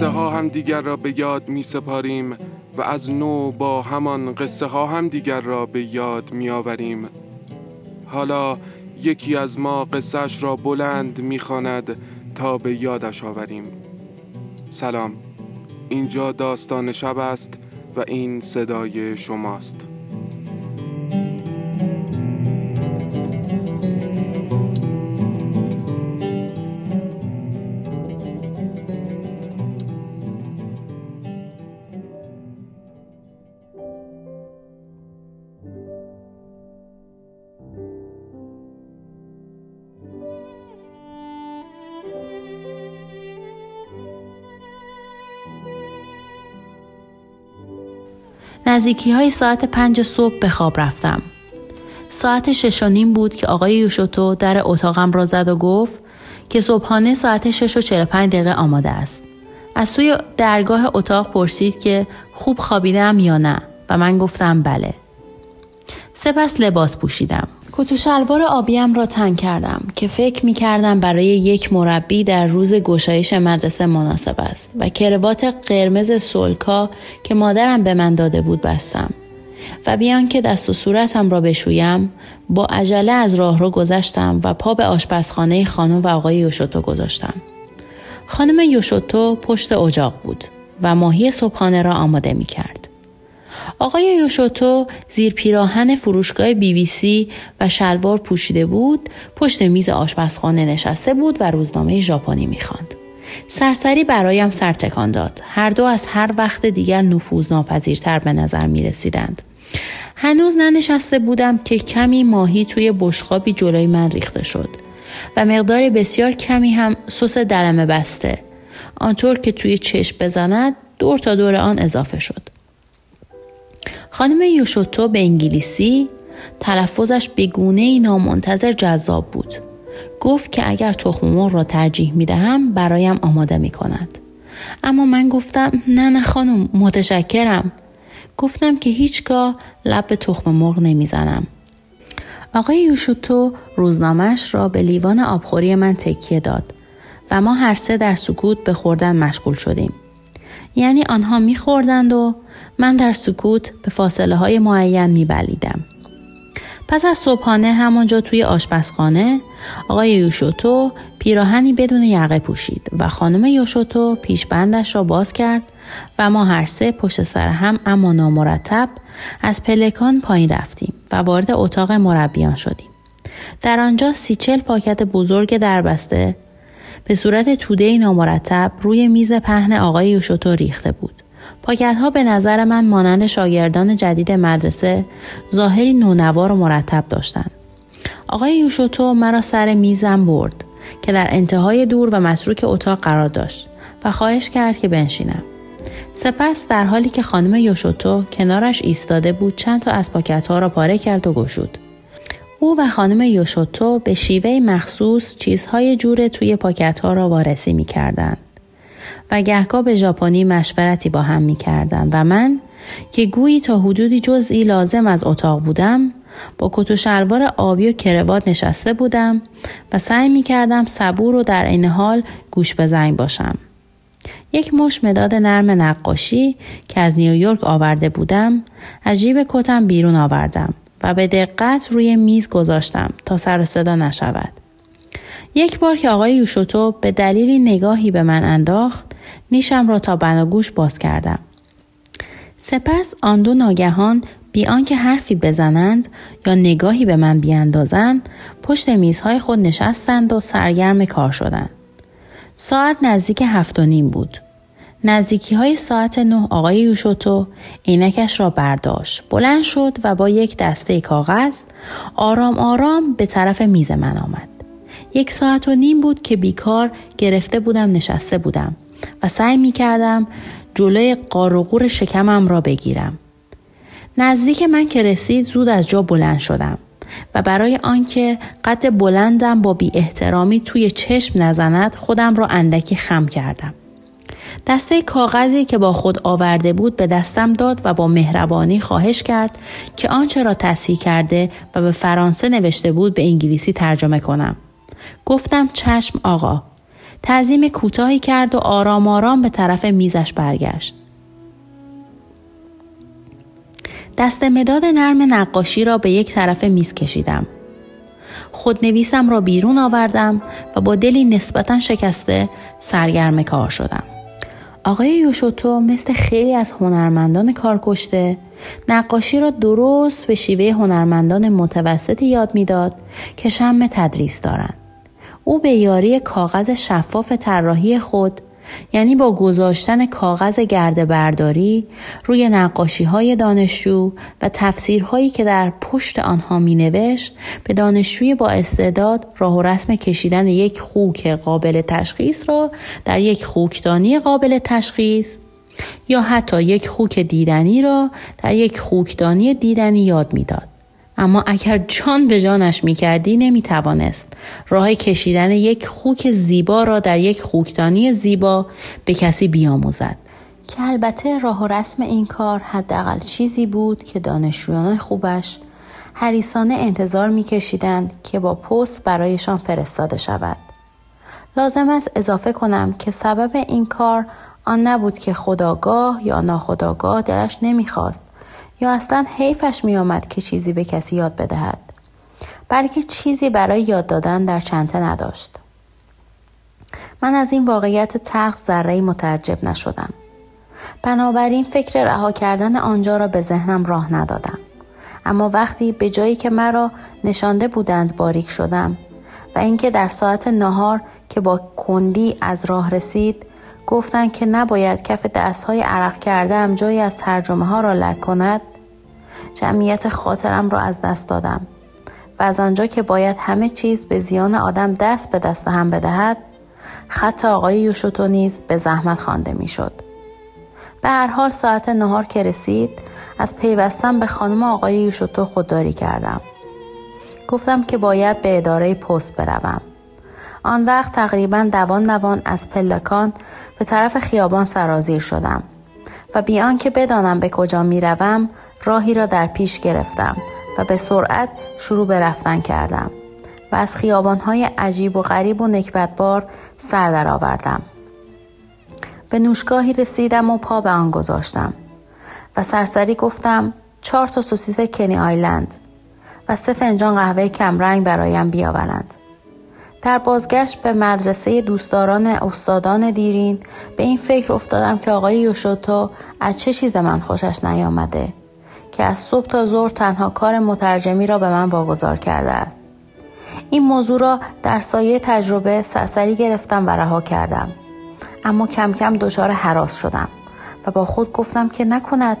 قصه ها هم دیگر را به یاد می سپاریم و از نو با همان قصه ها هم دیگر را به یاد می آوریم. حالا یکی از ما قصهش را بلند می‌خواند تا به یادش آوریم. سلام. اینجا داستان شب است و این صدای شماست. نزدیکی های ساعت پنج صبح به خواب رفتم. ساعت شش و نیم بود که آقای یوشوتو در اتاقم را زد و گفت که صبحانه ساعت شش و چهل پنج دقیقه آماده است. از سوی درگاه اتاق پرسید که خوب خوابیدم یا نه و من گفتم بله. سپس لباس پوشیدم. کت و شلوار آبیم را تنگ کردم که فکر می کردم برای یک مربی در روز گشایش مدرسه مناسب است و کروات قرمز سولکا که مادرم به من داده بود بستم و بیان که دست و صورتم را بشویم با عجله از راه رو گذشتم و پا به آشپزخانه خانم و آقای یوشوتو گذاشتم. خانم یوشوتو پشت اجاق بود و ماهی صبحانه را آماده می کرد. آقای یوشوتو زیر پیراهن فروشگاه بی بی سی و شلوار پوشیده بود پشت میز آشپزخانه نشسته بود و روزنامه ژاپنی می‌خواند. سرسری برایم سر تکان داد. هر دو از هر وقت دیگر نفوذناپذیرتر به نظر می رسیدند. هنوز ننشسته بودم که کمی ماهی توی بشقابی جلوی من ریخته شد و مقدار بسیار کمی هم سس دلمه بسته. آنطور که توی چشم بزند دور تا دور آن اضافه شد. خانم یوشوتو به انگلیسی تلفظش به گونه ای نامنتظر جذاب بود. گفت که اگر تخم مرغ را ترجیح می دهم برایم آماده می کند. اما من گفتم نه نه خانم متشکرم. گفتم که هیچگاه لب به تخم مرغ نمی‌زنم. آقای یوشوتو روزنامهش را به لیوان آبخوری من تکیه داد و ما هر سه در سکوت به خوردن مشغول شدیم. یعنی آنها میخوردند و من در سکوت به فاصله های معین میبلیدم. پس از صبحانه همانجا توی آشپزخانه آقای یوشوتو پیراهنی بدون یقه پوشید و خانم یوشوتو پیشبندش را باز کرد و ما هر سه پشت سر هم اما نامرتب از پلکان پایین رفتیم و وارد اتاق مربیان شدیم. در آنجا سی چل پاکت بزرگ دربسته به صورت توده نامرتب روی میز پهن آقای یوشوتو ریخته بود. پاکت ها به نظر من مانند شاگردان جدید مدرسه ظاهری نونوار و مرتب داشتند. آقای یوشوتو مرا سر میزم برد که در انتهای دور و مسروک اتاق قرار داشت و خواهش کرد که بنشینم. سپس در حالی که خانم یوشوتو کنارش ایستاده بود چند تا از پاکت ها را پاره کرد و گشود. او و خانم یوشوتو به شیوه مخصوص چیزهای جور توی پاکت ها را وارسی می کردن. و گهگاه به ژاپنی مشورتی با هم می کردن و من که گویی تا حدودی جزئی لازم از اتاق بودم با کت و شلوار آبی و کروات نشسته بودم و سعی می کردم صبور و در این حال گوش به زنگ باشم. یک مش مداد نرم نقاشی که از نیویورک آورده بودم از جیب کتم بیرون آوردم و به دقت روی میز گذاشتم تا سر صدا نشود. یک بار که آقای یوشوتو به دلیلی نگاهی به من انداخت نیشم را تا بناگوش باز کردم. سپس آن دو ناگهان بی آنکه حرفی بزنند یا نگاهی به من بیاندازند پشت میزهای خود نشستند و سرگرم کار شدند ساعت نزدیک هفت و نیم بود نزدیکی های ساعت نه آقای یوشوتو عینکش را برداشت. بلند شد و با یک دسته کاغذ آرام آرام به طرف میز من آمد. یک ساعت و نیم بود که بیکار گرفته بودم نشسته بودم و سعی می کردم جلوی قار شکمم را بگیرم. نزدیک من که رسید زود از جا بلند شدم و برای آنکه قد بلندم با بی احترامی توی چشم نزند خودم را اندکی خم کردم. دسته کاغذی که با خود آورده بود به دستم داد و با مهربانی خواهش کرد که آنچه را تصحیح کرده و به فرانسه نوشته بود به انگلیسی ترجمه کنم. گفتم چشم آقا. تعظیم کوتاهی کرد و آرام آرام به طرف میزش برگشت. دست مداد نرم نقاشی را به یک طرف میز کشیدم. خودنویسم را بیرون آوردم و با دلی نسبتا شکسته سرگرم کار شدم. آقای یوشوتو مثل خیلی از هنرمندان کار کشته نقاشی را درست به شیوه هنرمندان متوسطی یاد می‌داد که شم تدریس دارند. او به یاری کاغذ شفاف طراحی خود یعنی با گذاشتن کاغذ گرده برداری روی نقاشی های دانشجو و تفسیرهایی که در پشت آنها می نوشت به دانشجوی با استعداد راه و رسم کشیدن یک خوک قابل تشخیص را در یک خوکدانی قابل تشخیص یا حتی یک خوک دیدنی را در یک خوکدانی دیدنی یاد می‌داد. اما اگر جان به جانش می کردی نمی توانست راه کشیدن یک خوک زیبا را در یک خوکدانی زیبا به کسی بیاموزد. که البته راه و رسم این کار حداقل چیزی بود که دانشجویان خوبش حریسانه انتظار میکشیدند که با پست برایشان فرستاده شود. لازم است اضافه کنم که سبب این کار آن نبود که خداگاه یا ناخداگاه دلش نمی‌خواست. یا اصلا حیفش میآمد که چیزی به کسی یاد بدهد؟ بلکه چیزی برای یاد دادن در چنته نداشت. من از این واقعیت تلخ ذره متعجب نشدم. بنابراین فکر رها کردن آنجا را به ذهنم راه ندادم. اما وقتی به جایی که مرا نشانده بودند باریک شدم و اینکه در ساعت نهار که با کندی از راه رسید گفتند که نباید کف دستهای عرق کرده جایی از ترجمه ها را لک کند جمعیت خاطرم را از دست دادم. و از آنجا که باید همه چیز به زیان آدم دست به دست هم بدهد خط آقای یوشوتو نیز به زحمت خوانده می‌شد. به هر حال ساعت نهار که رسید از پیوستم به خانم آقای یوشوتو خودداری کردم. گفتم که باید به اداره پست بروم. آن وقت تقریبا دوان دوان از پلکان به طرف خیابان سرازیر شدم. و بیان که بدانم به کجا می روم راهی را در پیش گرفتم و به سرعت شروع به رفتن کردم و از خیابانهای عجیب و غریب و نکبتبار سر درآوردم. به نوشگاهی رسیدم و پا به آن گذاشتم و سرسری گفتم چهار تا سوسیس کنی آیلند و سه فنجان قهوه کمرنگ برایم بیاورند. در بازگشت به مدرسه دوستداران استادان دیرین به این فکر افتادم که آقای یوشوتو از چه چیز من خوشش نیامده که از صبح تا ظهر تنها کار مترجمی را به من واگذار کرده است. این موضوع را در سایه تجربه سرسری گرفتم و رها کردم. اما کم کم دچار حراس شدم و با خود گفتم که نکند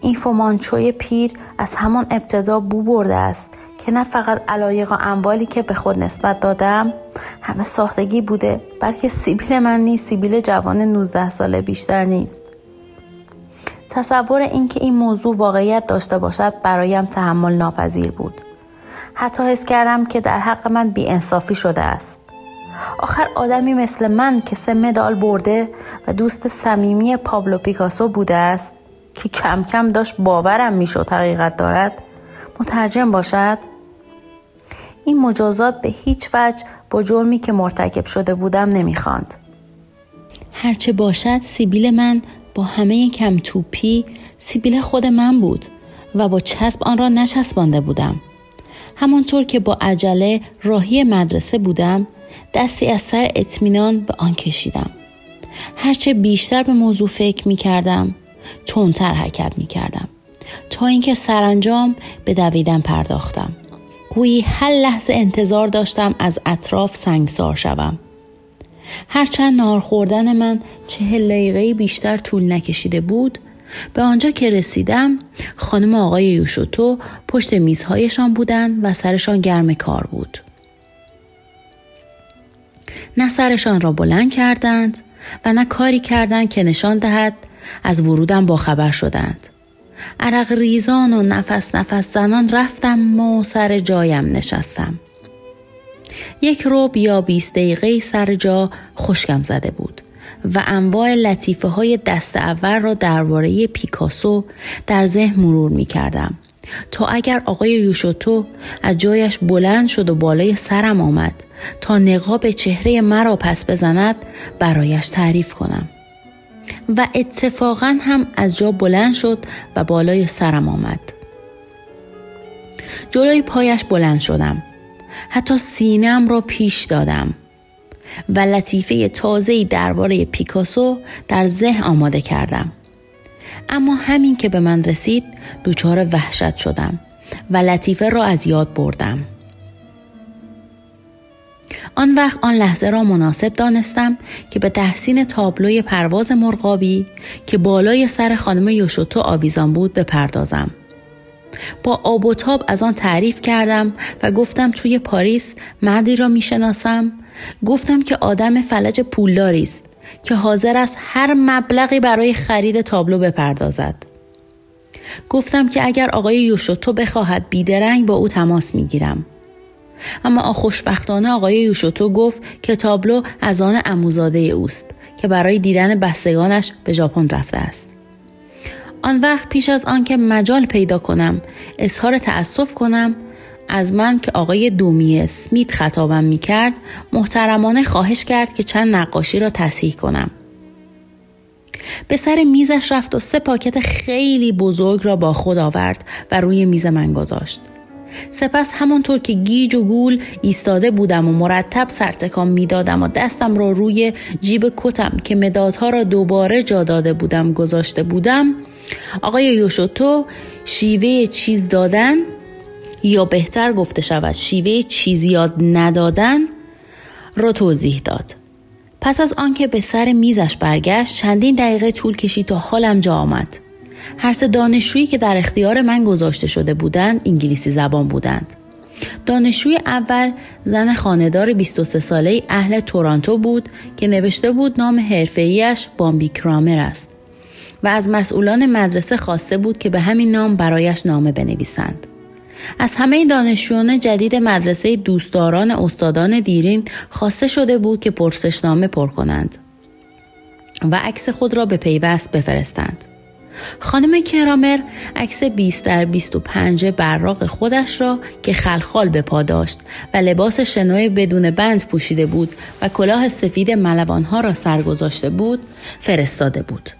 این فومانچوی پیر از همان ابتدا بو برده است که نه فقط علایق و اموالی که به خود نسبت دادم همه ساختگی بوده بلکه سیبیل من نیست سیبیل جوان 19 ساله بیشتر نیست. تصور اینکه این موضوع واقعیت داشته باشد برایم تحمل ناپذیر بود. حتی حس کردم که در حق من انصافی شده است. آخر آدمی مثل من که سه مدال برده و دوست صمیمی پابلو پیکاسو بوده است که کم کم داشت باورم می‌شد حقیقت دارد مترجم باشد؟ این مجازات به هیچ وجه با جرمی که مرتکب شده بودم نمی‌خواند. هرچه باشد سیبیل من با همه کم توپی سیبیل خود من بود و با چسب آن را نچسبانده بودم. همانطور که با عجله راهی مدرسه بودم دستی از سر اطمینان به آن کشیدم. هرچه بیشتر به موضوع فکر می کردم حرکت می کردم تا اینکه سرانجام به دویدن پرداختم. گویی هر لحظه انتظار داشتم از اطراف سنگسار شوم. هرچند نار خوردن من چهل دقیقه بیشتر طول نکشیده بود به آنجا که رسیدم خانم آقای یوشوتو پشت میزهایشان بودند و سرشان گرم کار بود. نه سرشان را بلند کردند و نه کاری کردند که نشان دهد از ورودم با خبر شدند. عرق ریزان و نفس نفس زنان رفتم و سر جایم نشستم. یک روب یا بیست دقیقه سر جا خشکم زده بود و انواع لطیفه های دست اول را درباره پیکاسو در ذهن مرور می کردم تا اگر آقای یوشوتو از جایش بلند شد و بالای سرم آمد تا نقاب چهره مرا پس بزند برایش تعریف کنم. و اتفاقا هم از جا بلند شد و بالای سرم آمد. جلوی پایش بلند شدم. حتی سینم را پیش دادم و لطیفه تازه‌ای درباره پیکاسو در ذهن آماده کردم. اما همین که به من رسید دچار وحشت شدم و لطیفه را از یاد بردم. آن وقت آن لحظه را مناسب دانستم که به تحسین تابلوی پرواز مرغابی که بالای سر خانم یوشوتو آویزان بود بپردازم. با آب و تاب از آن تعریف کردم و گفتم توی پاریس مردی را می‌شناسم. گفتم که آدم فلج پولداری است که حاضر است هر مبلغی برای خرید تابلو بپردازد. گفتم که اگر آقای یوشوتو بخواهد بیدرنگ با او تماس می‌گیرم. اما خوشبختانه آقای یوشوتو گفت که تابلو از آن اموزاده اوست که برای دیدن بستگانش به ژاپن رفته است آن وقت پیش از آنکه مجال پیدا کنم اظهار تأسف کنم از من که آقای دومی سمیت خطابم می کرد محترمانه خواهش کرد که چند نقاشی را تصحیح کنم. به سر میزش رفت و سه پاکت خیلی بزرگ را با خود آورد و روی میز من گذاشت. سپس همانطور که گیج و گول ایستاده بودم و مرتب سرتکان می‌دادم و دستم را روی جیب کتم که مدادها را دوباره جا داده بودم گذاشته بودم. آقای یوشوتو شیوه چیز دادن یا بهتر گفته شود شیوه چیز یاد ندادن را توضیح داد. پس از آنکه به سر میزش برگشت چندین دقیقه طول کشید تا حالم جا آمد. هر سه دانشجویی که در اختیار من گذاشته شده بودند انگلیسی زبان بودند دانشجوی اول زن خاندار 23 ساله اهل تورانتو بود که نوشته بود نام حرفه‌ایش بامبی کرامر است و از مسئولان مدرسه خواسته بود که به همین نام برایش نامه بنویسند. از همه دانشجویان جدید مدرسه دوستداران استادان دیرین خواسته شده بود که پرسشنامه پر کنند و عکس خود را به پیوست بفرستند. خانم کرامر عکس 20 در 25 براق خودش را که خلخال به پا داشت و لباس شنوی بدون بند پوشیده بود و کلاه سفید ملوانها را سر گذاشته بود فرستاده بود.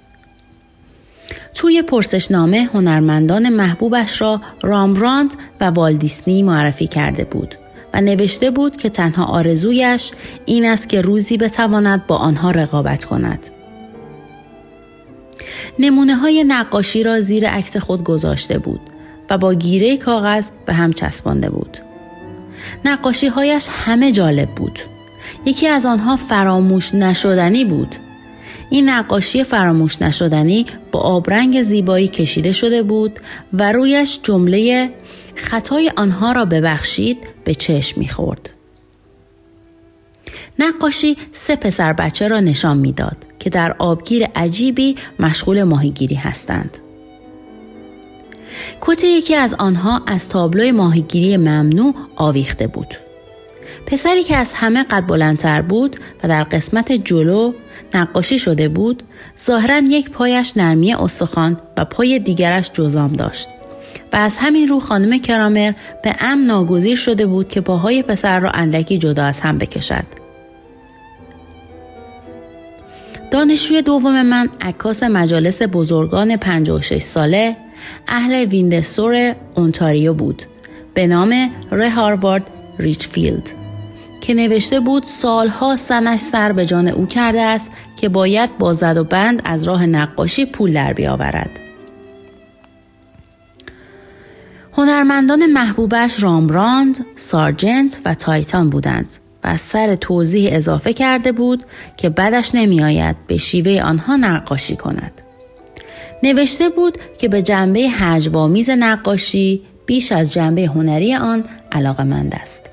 توی پرسشنامه هنرمندان محبوبش را رامبراند و والدیسنی معرفی کرده بود و نوشته بود که تنها آرزویش این است که روزی بتواند با آنها رقابت کند. نمونه های نقاشی را زیر عکس خود گذاشته بود و با گیره کاغذ به هم چسبانده بود. نقاشی هایش همه جالب بود. یکی از آنها فراموش نشدنی بود. این نقاشی فراموش نشدنی با آبرنگ زیبایی کشیده شده بود و رویش جمله خطای آنها را ببخشید به چشم می‌خورد. نقاشی سه پسر بچه را نشان می‌داد که در آبگیر عجیبی مشغول ماهیگیری هستند. کت یکی از آنها از تابلوی ماهیگیری ممنوع آویخته بود. پسری که از همه قد بلندتر بود و در قسمت جلو نقاشی شده بود ظاهرا یک پایش نرمی استخوان و پای دیگرش جزام داشت و از همین رو خانم کرامر به ام ناگزیر شده بود که پاهای پسر را اندکی جدا از هم بکشد دانشجوی دوم من عکاس مجالس بزرگان 56 ساله اهل ویندسور اونتاریو بود. به نام ره هاروارد ریچفیلد. که نوشته بود سالها سنش سر به جان او کرده است که باید با زد و بند از راه نقاشی پول در بیاورد. هنرمندان محبوبش رامبراند، سارجنت و تایتان بودند. و سر توضیح اضافه کرده بود که بدش نمیآید به شیوه آنها نقاشی کند. نوشته بود که به جنبه هجوامیز نقاشی بیش از جنبه هنری آن علاقمند است.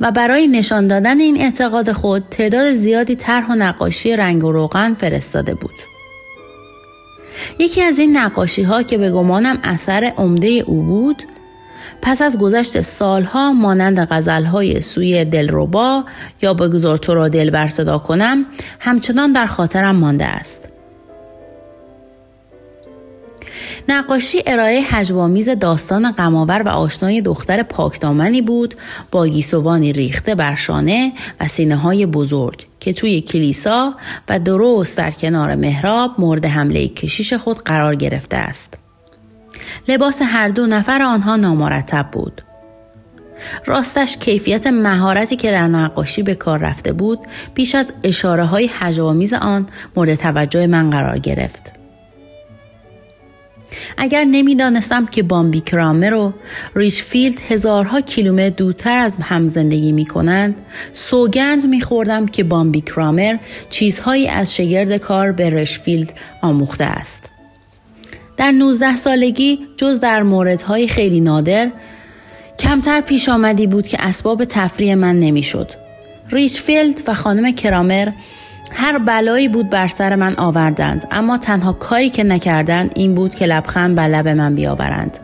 و برای نشان دادن این اعتقاد خود تعداد زیادی طرح و نقاشی رنگ و روغن فرستاده بود. یکی از این نقاشی ها که به گمانم اثر عمده او بود پس از گذشت سالها مانند غزلهای سوی دلربا یا بگذار تو را دل بر صدا کنم همچنان در خاطرم مانده است. نقاشی ارائه هجوامیز داستان غماور و آشنای دختر پاکدامنی بود با گیسوانی ریخته بر شانه و سینه های بزرگ که توی کلیسا و درست در کنار محراب مورد حمله کشیش خود قرار گرفته است. لباس هر دو نفر آنها نامرتب بود. راستش کیفیت مهارتی که در نقاشی به کار رفته بود بیش از اشاره های هجوآمیز آن مورد توجه من قرار گرفت. اگر نمی‌دانستم که بامبی کرامر و ریچفیلد هزارها کیلومتر دورتر از هم زندگی می کنند سوگند می خوردم که بامبی کرامر چیزهایی از شگرد کار به ریچفیلد آموخته است. در 19 سالگی جز در موردهای خیلی نادر کمتر پیش آمدی بود که اسباب تفریح من نمی‌شد. ریچفیلد و خانم کرامر هر بلایی بود بر سر من آوردند اما تنها کاری که نکردند این بود که لبخند بر لب من بیاورند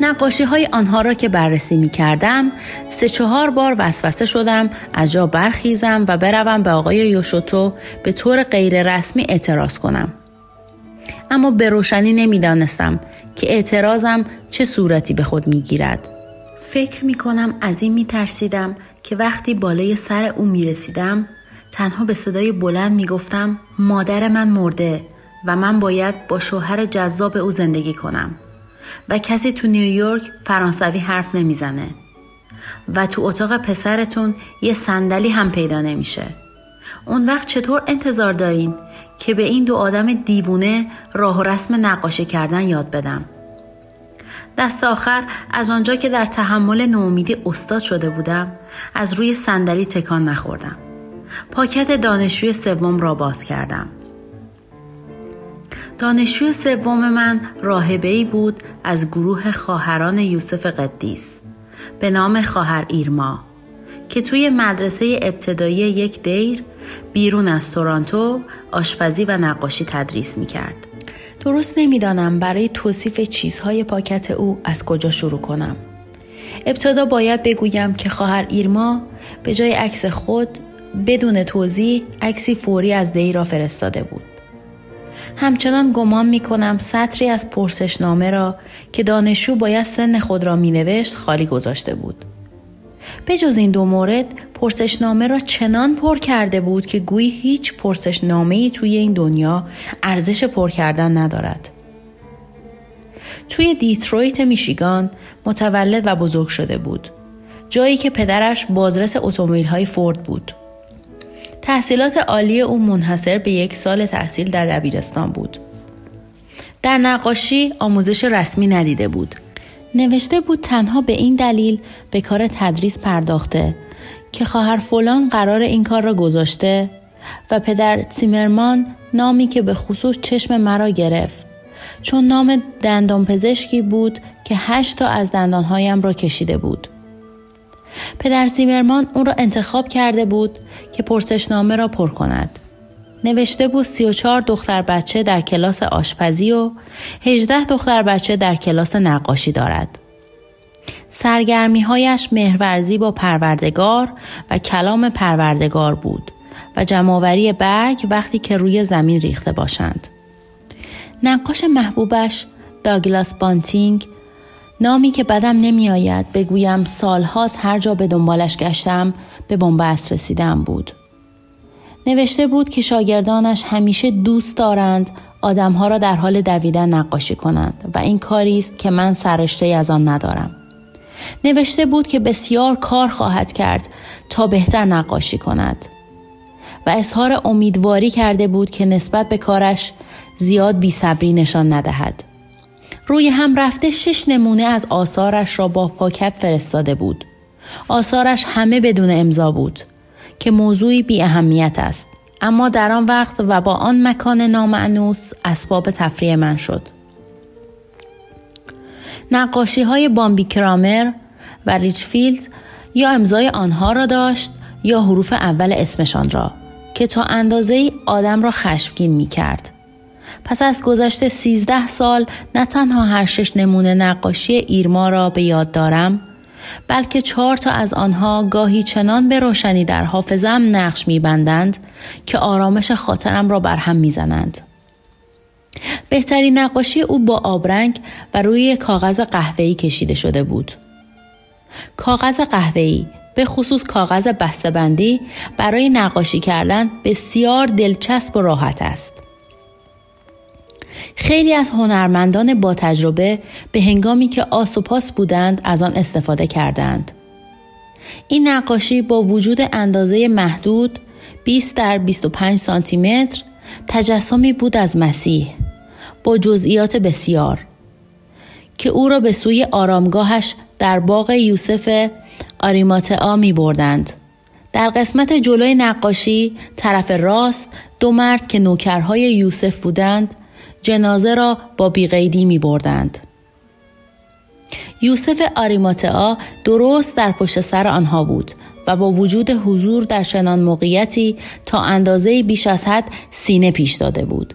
نقاشی های آنها را که بررسی می کردم سه چهار بار وسوسه شدم از جا برخیزم و بروم به آقای یوشوتو به طور غیر رسمی اعتراض کنم. اما به روشنی نمی‌دانستم که اعتراضم چه صورتی به خود می گیرد. فکر می کنم از این می ترسیدم که وقتی بالای سر او می رسیدم تنها به صدای بلند می گفتم مادر من مرده و من باید با شوهر جذاب او زندگی کنم. و کسی تو نیویورک فرانسوی حرف نمی‌زنه. و تو اتاق پسرتون یه صندلی هم پیدا نمیشه. اون وقت چطور انتظار دارین که به این دو آدم دیوونه راه و رسم نقاشی کردن یاد بدم دست آخر از آنجا که در تحمل نومیدی استاد شده بودم از روی صندلی تکان نخوردم پاکت دانشجوی سوم را باز کردم. دانشجوی سوم من راهبه بود از گروه خواهران یوسف قدیس به نام خواهر ایرما که توی مدرسه ابتدایی یک دیر بیرون از تورانتو آشپزی و نقاشی تدریس می کرد. درست نمی‌دانم برای توصیف چیزهای پاکت او از کجا شروع کنم. ابتدا باید بگویم که خواهر ایرما به جای عکس خود بدون توضیح عکسی فوری از دی را فرستاده بود. همچنان گمان می کنم سطری از پرسشنامه را که دانشجو باید سن خود را می نوشت خالی گذاشته بود. به جز این دو مورد پرسشنامه را چنان پر کرده بود که گویی هیچ پرسشنامه ای توی این دنیا ارزش پر کردن ندارد. توی دیترویت میشیگان متولد و بزرگ شده بود. جایی که پدرش بازرس اتومبیل های فورد بود. تحصیلات عالی او منحصر به یک سال تحصیل در دبیرستان بود. در نقاشی آموزش رسمی ندیده بود. نوشته بود تنها به این دلیل به کار تدریس پرداخته که خواهر فلان قرار این کار را گذاشته و پدر تیمرمان نامی که به خصوص چشم مرا گرفت چون نام دندان پزشکی بود که هشت تا از دندانهایم را کشیده بود. پدر سیمرمان اون را انتخاب کرده بود که پرسشنامه را پر کند. نوشته بود 34 دختر بچه در کلاس آشپزی و 18 دختر بچه در کلاس نقاشی دارد. سرگرمی هایش مهرورزی با پروردگار و کلام پروردگار بود و جمعآوری برگ وقتی که روی زمین ریخته باشند. نقاش محبوبش داگلاس بانتینگ نامی که بدم نمیآید بگویم سالهاست هر جا به دنبالش گشتم به بنبست رسیدم بود. نوشته بود که شاگردانش همیشه دوست دارند آدمها را در حال دویدن نقاشی کنند و این کاری است که من سرشته از آن ندارم. نوشته بود که بسیار کار خواهد کرد تا بهتر نقاشی کند و اظهار امیدواری کرده بود که نسبت به کارش زیاد بیصبری نشان ندهد. روی هم رفته شش نمونه از آثارش را با پاکت فرستاده بود. آثارش همه بدون امضا بود که موضوعی بی اهمیت است. اما در آن وقت و با آن مکان نامعنوس اسباب تفریح من شد. نقاشی های بامبی کرامر و ریچفیلد یا امضای آنها را داشت یا حروف اول اسمشان را که تا اندازه ای آدم را خشمگین می کرد. پس از گذشته سیزده سال نه تنها هر شش نمونه نقاشی ایرما را به یاد دارم بلکه چهار تا از آنها گاهی چنان به روشنی در حافظم نقش میبندند که آرامش خاطرم را بر هم می‌زنند. بهترین نقاشی او با آبرنگ و روی کاغذ قهوه‌ای کشیده شده بود. کاغذ قهوه‌ای به خصوص کاغذ بسته‌بندی برای نقاشی کردن بسیار دلچسب و راحت است. خیلی از هنرمندان با تجربه به هنگامی که آس و پاس بودند از آن استفاده کردند. این نقاشی با وجود اندازه محدود 20 در 25 سانتی متر تجسمی بود از مسیح با جزئیات بسیار که او را به سوی آرامگاهش در باغ یوسف آریماتعا می بردند. در قسمت جلوی نقاشی طرف راست دو مرد که نوکرهای یوسف بودند جنازه را با بیقیدی می بردند. یوسف آریماتعا درست در پشت سر آنها بود و با وجود حضور در چنان موقعیتی تا اندازه بیش از حد سینه پیش داده بود.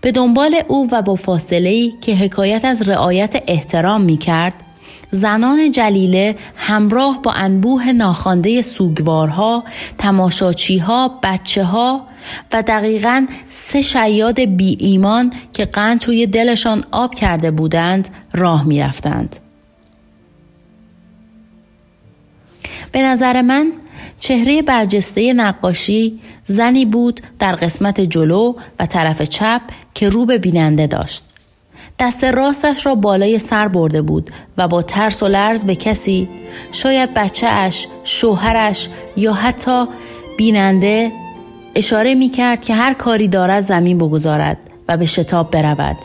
به دنبال او و با فاصله که حکایت از رعایت احترام می کرد، زنان جلیله همراه با انبوه ناخوانده سوگوارها، تماشاچیها، بچه ها و دقیقا سه شیاد بی ایمان که قند توی دلشان آب کرده بودند راه می رفتند. به نظر من چهره برجسته نقاشی زنی بود در قسمت جلو و طرف چپ که رو به بیننده داشت. دست راستش را بالای سر برده بود و با ترس و لرز به کسی شاید بچه اش، شوهرش یا حتی بیننده اشاره می کرد که هر کاری دارد زمین بگذارد و به شتاب برود.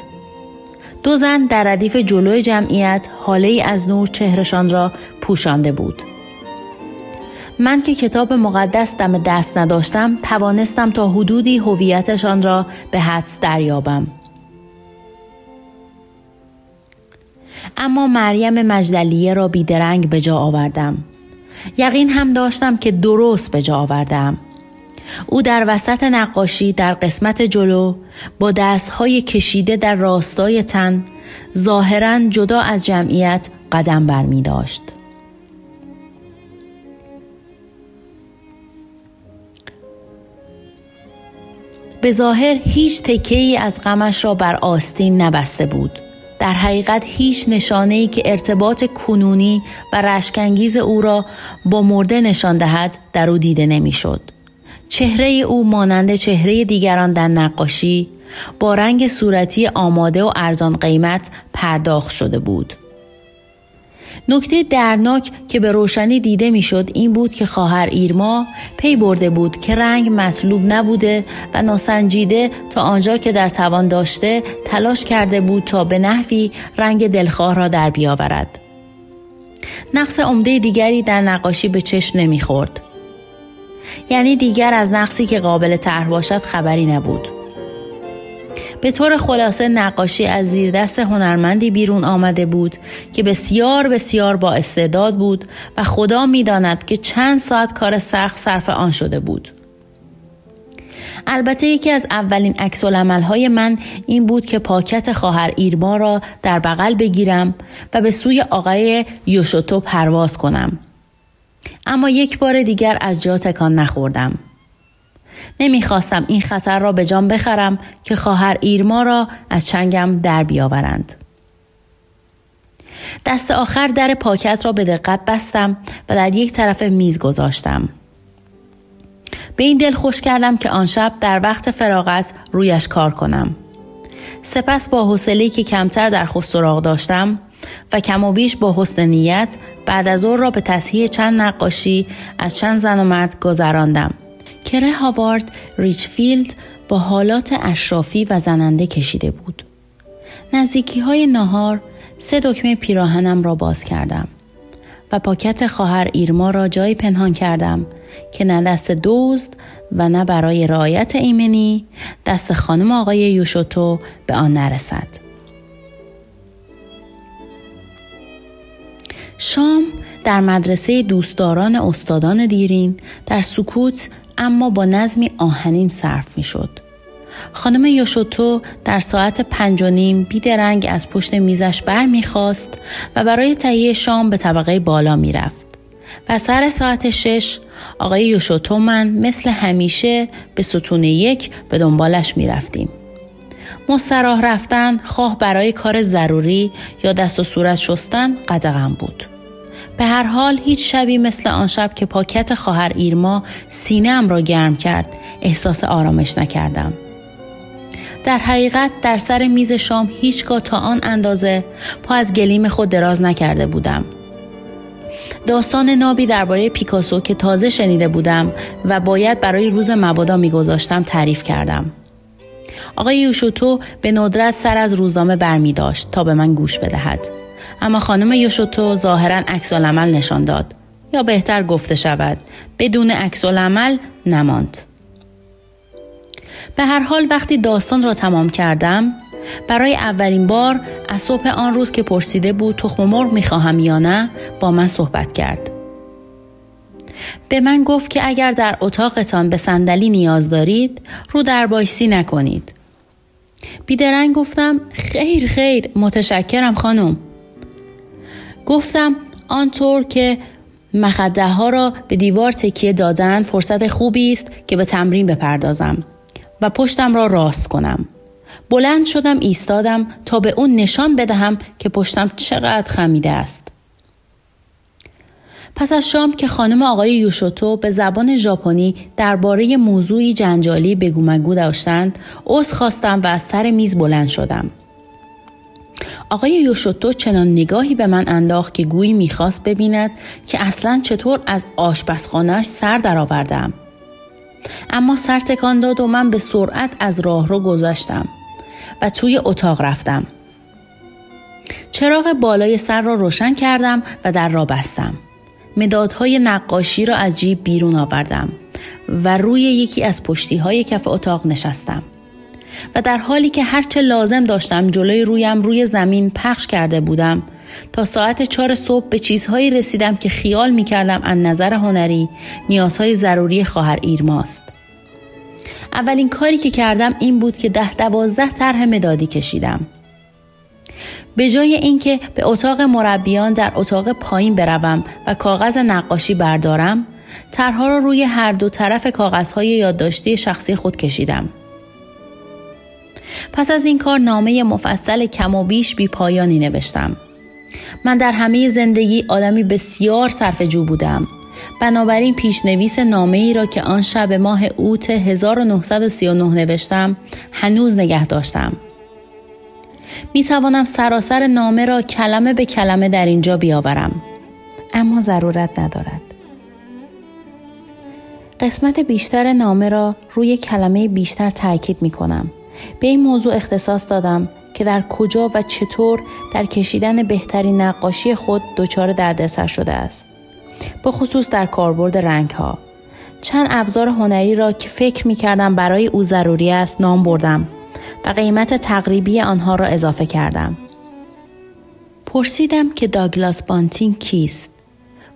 دو زن در ردیف جلوی جمعیت حاله ای از نور چهرشان را پوشانده بود. من که کتاب مقدس دم دست نداشتم توانستم تا حدودی هویتشان را به حدس دریابم. اما مریم مجدلیه را بیدرنگ به جا آوردم. یقین هم داشتم که درست به جا آوردم. او در وسط نقاشی در قسمت جلو با دستهای کشیده در راستای تن ظاهرا جدا از جمعیت قدم بر می داشت. به ظاهر هیچ تکه ای از غمش را بر آستین نبسته بود. در حقیقت هیچ نشانه ای که ارتباط کنونی و رشکنگیز او را با مرده نشان دهد در او دیده نمی‌شد. چهره او مانند چهره دیگران در نقاشی با رنگ صورتی آماده و ارزان قیمت پرداخت شده بود. نکته درناک که به روشنی دیده می‌شد این بود که خواهر ایرما پی برده بود که رنگ مطلوب نبوده و ناسنجیده تا آنجا که در توان داشته تلاش کرده بود تا به نحوی رنگ دلخواه را در بیاورد. نقص عمده دیگری در نقاشی به چشم نمی‌خورد. یعنی دیگر از نقصی که قابل طرح باشد خبری نبود. به طور خلاصه نقاشی از زیر دست هنرمندی بیرون آمده بود که بسیار بسیار با استعداد بود و خدا می‌داند که چند ساعت کار سخت صرف آن شده بود. البته یکی از اولین عکس های من این بود که پاکت خواهر ایرما را در بغل بگیرم و به سوی آقای یوشوتو پرواز کنم. اما یک بار دیگر از جا تکان نخوردم. نمی‌خواستم این خطر را به جان بخرم که خواهر ایرما را از چنگم در بیاورند. دست آخر در پاکت را به دقت بستم و در یک طرف میز گذاشتم. به این دل خوش کردم که آن شب در وقت فراغت رویش کار کنم. سپس با حوصله که کمتر در خود سراغ داشتم و کم و بیش با حسن نیت بعد از او را به تصحیح چند نقاشی از چند زن و مرد گذراندم کره هاوارد ریچفیلد با حالات اشرافی و زننده کشیده بود. نزدیکی های نهار سه دکمه پیراهنم را باز کردم و پاکت خواهر ایرما را جایی پنهان کردم که نه دست دوزد و نه برای رعایت ایمنی دست خانم آقای یوشوتو به آن نرسد. شام در مدرسه دوستداران استادان دیرین در سکوت اما با نظمی آهنین صرف می شد. خانم یوشوتو در ساعت پنج و نیم بیدرنگ از پشت میزش بر می‌خواست و برای تهیه شام به طبقه بالا می‌رفت و سر ساعت شش آقای یوشوتو من مثل همیشه به ستون یک به دنبالش می‌رفتیم. مستراح رفتن خواه برای کار ضروری یا دست و صورت شستن قدغم بود. به هر حال هیچ شبی مثل آن شب که پاکت خواهر ایرما سینه را گرم کرد احساس آرامش نکردم. در حقیقت در سر میز شام هیچگاه تا آن اندازه پا از گلیم خود دراز نکرده بودم. داستان نابی درباره پیکاسو که تازه شنیده بودم و باید برای روز مبادا میگذاشتم تعریف کردم. آقای یوشوتو به ندرت سر از روزنامه برمی داشت تا به من گوش بدهد. اما خانم یوشوتو ظاهرا عکس عمل نشان داد یا بهتر گفته شود بدون عکس عمل نماند. به هر حال وقتی داستان را تمام کردم برای اولین بار از صبح آن روز که پرسیده بود تخم مرغ می‌خواهم یا نه با من صحبت کرد به من گفت که اگر در اتاقتان به صندلی نیاز دارید رو در بایستی نکنید بیدرنگ گفتم خیر خیر متشکرم خانم گفتم آنطور که مخده ها را به دیوار تکیه دادن فرصت خوبی است که به تمرین بپردازم و پشتم را راست کنم. بلند شدم ایستادم تا به اون نشان بدهم که پشتم چقدر خمیده است. پس از شام که خانم آقای یوشوتو به زبان ژاپنی درباره موضوعی جنجالی بگو مگو داشتند، عذر خواستم و از سر میز بلند شدم. آقای یوشوتو چنان نگاهی به من انداخت که گویی می‌خواست ببیند که اصلا چطور از آشپزخانهاش سر درآوردم. اما سر تکان داد و من به سرعت از راه رو گذاشتم و توی اتاق رفتم. چراغ بالای سر را روشن کردم و در را بستم. مدادهای نقاشی را از جیب بیرون آوردم و روی یکی از پشتی های کف اتاق نشستم. و در حالی که هرچه لازم داشتم جلوی رویم روی زمین پخش کرده بودم تا ساعت چهار صبح به چیزهایی رسیدم که خیال می کردم از نظر هنری نیازهای ضروری خواهر ایرماست. اولین کاری که کردم این بود که ده دوازده طرح مدادی کشیدم. به جای اینکه به اتاق مربیان در اتاق پایین بروم و کاغذ نقاشی بردارم، طرحها را روی هر دو طرف کاغذهای یادداشتی شخصی خود کشیدم. پس از این کار نامه مفصل کم و بیش بی پایانی نوشتم. من در همه زندگی آدمی بسیار صرف جو بودم. بنابراین پیشنویس نامه ای را که آن شب ماه اوت 1939 نوشتم هنوز نگه داشتم. می توانم سراسر نامه را کلمه به کلمه در اینجا بیاورم. اما ضرورت ندارد. قسمت بیشتر نامه را روی کلمه بیشتر تاکید می کنم. به این موضوع اختصاص دادم که در کجا و چطور در کشیدن بهترین نقاشی خود دچار دردسر شده است. به خصوص در کاربرد رنگ ها. چند ابزار هنری را که فکر می کردم برای او ضروری است نام بردم و قیمت تقریبی آنها را اضافه کردم. پرسیدم که داگلاس بانتین کیست؟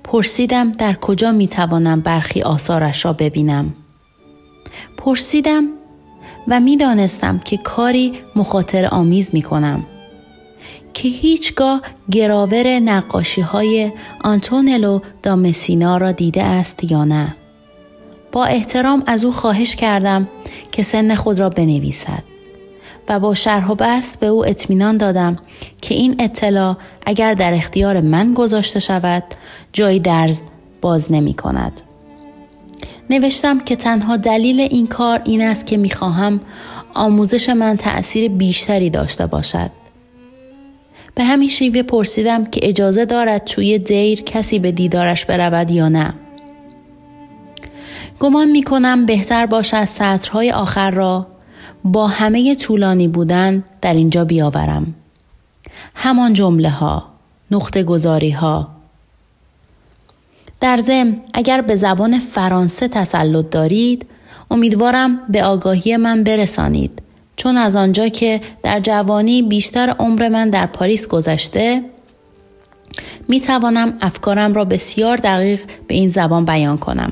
پرسیدم در کجا می توانم برخی آثارش را ببینم؟ پرسیدم و می‌دانستم که کاری مخاطر آمیز می کنم. که هیچگاه گراور نقاشی های آنتونلو دا مسینا را دیده است یا نه. با احترام از او خواهش کردم که سن خود را بنویسد و با شرح و بست به او اطمینان دادم که این اطلاع اگر در اختیار من گذاشته شود جای درز باز نمی کند. نوشتم که تنها دلیل این کار این است که می‌خواهم آموزش من تأثیر بیشتری داشته باشد. به همین شیوه پرسیدم که اجازه دارد توی دیر کسی به دیدارش برود یا نه. گمان می کنم بهتر باشد سطرهای آخر را با همه طولانی بودن در اینجا بیاورم. همان جمله ها، نقطه گذاری ها. در ضمن اگر به زبان فرانسه تسلط دارید امیدوارم به آگاهی من برسانید چون از آنجا که در جوانی بیشتر عمر من در پاریس گذشته می توانم افکارم را بسیار دقیق به این زبان بیان کنم.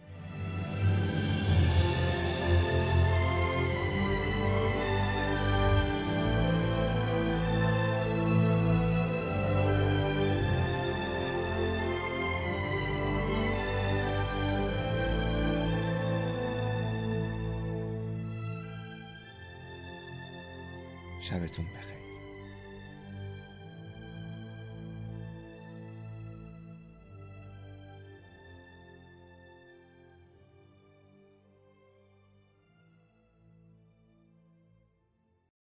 他被纵虐。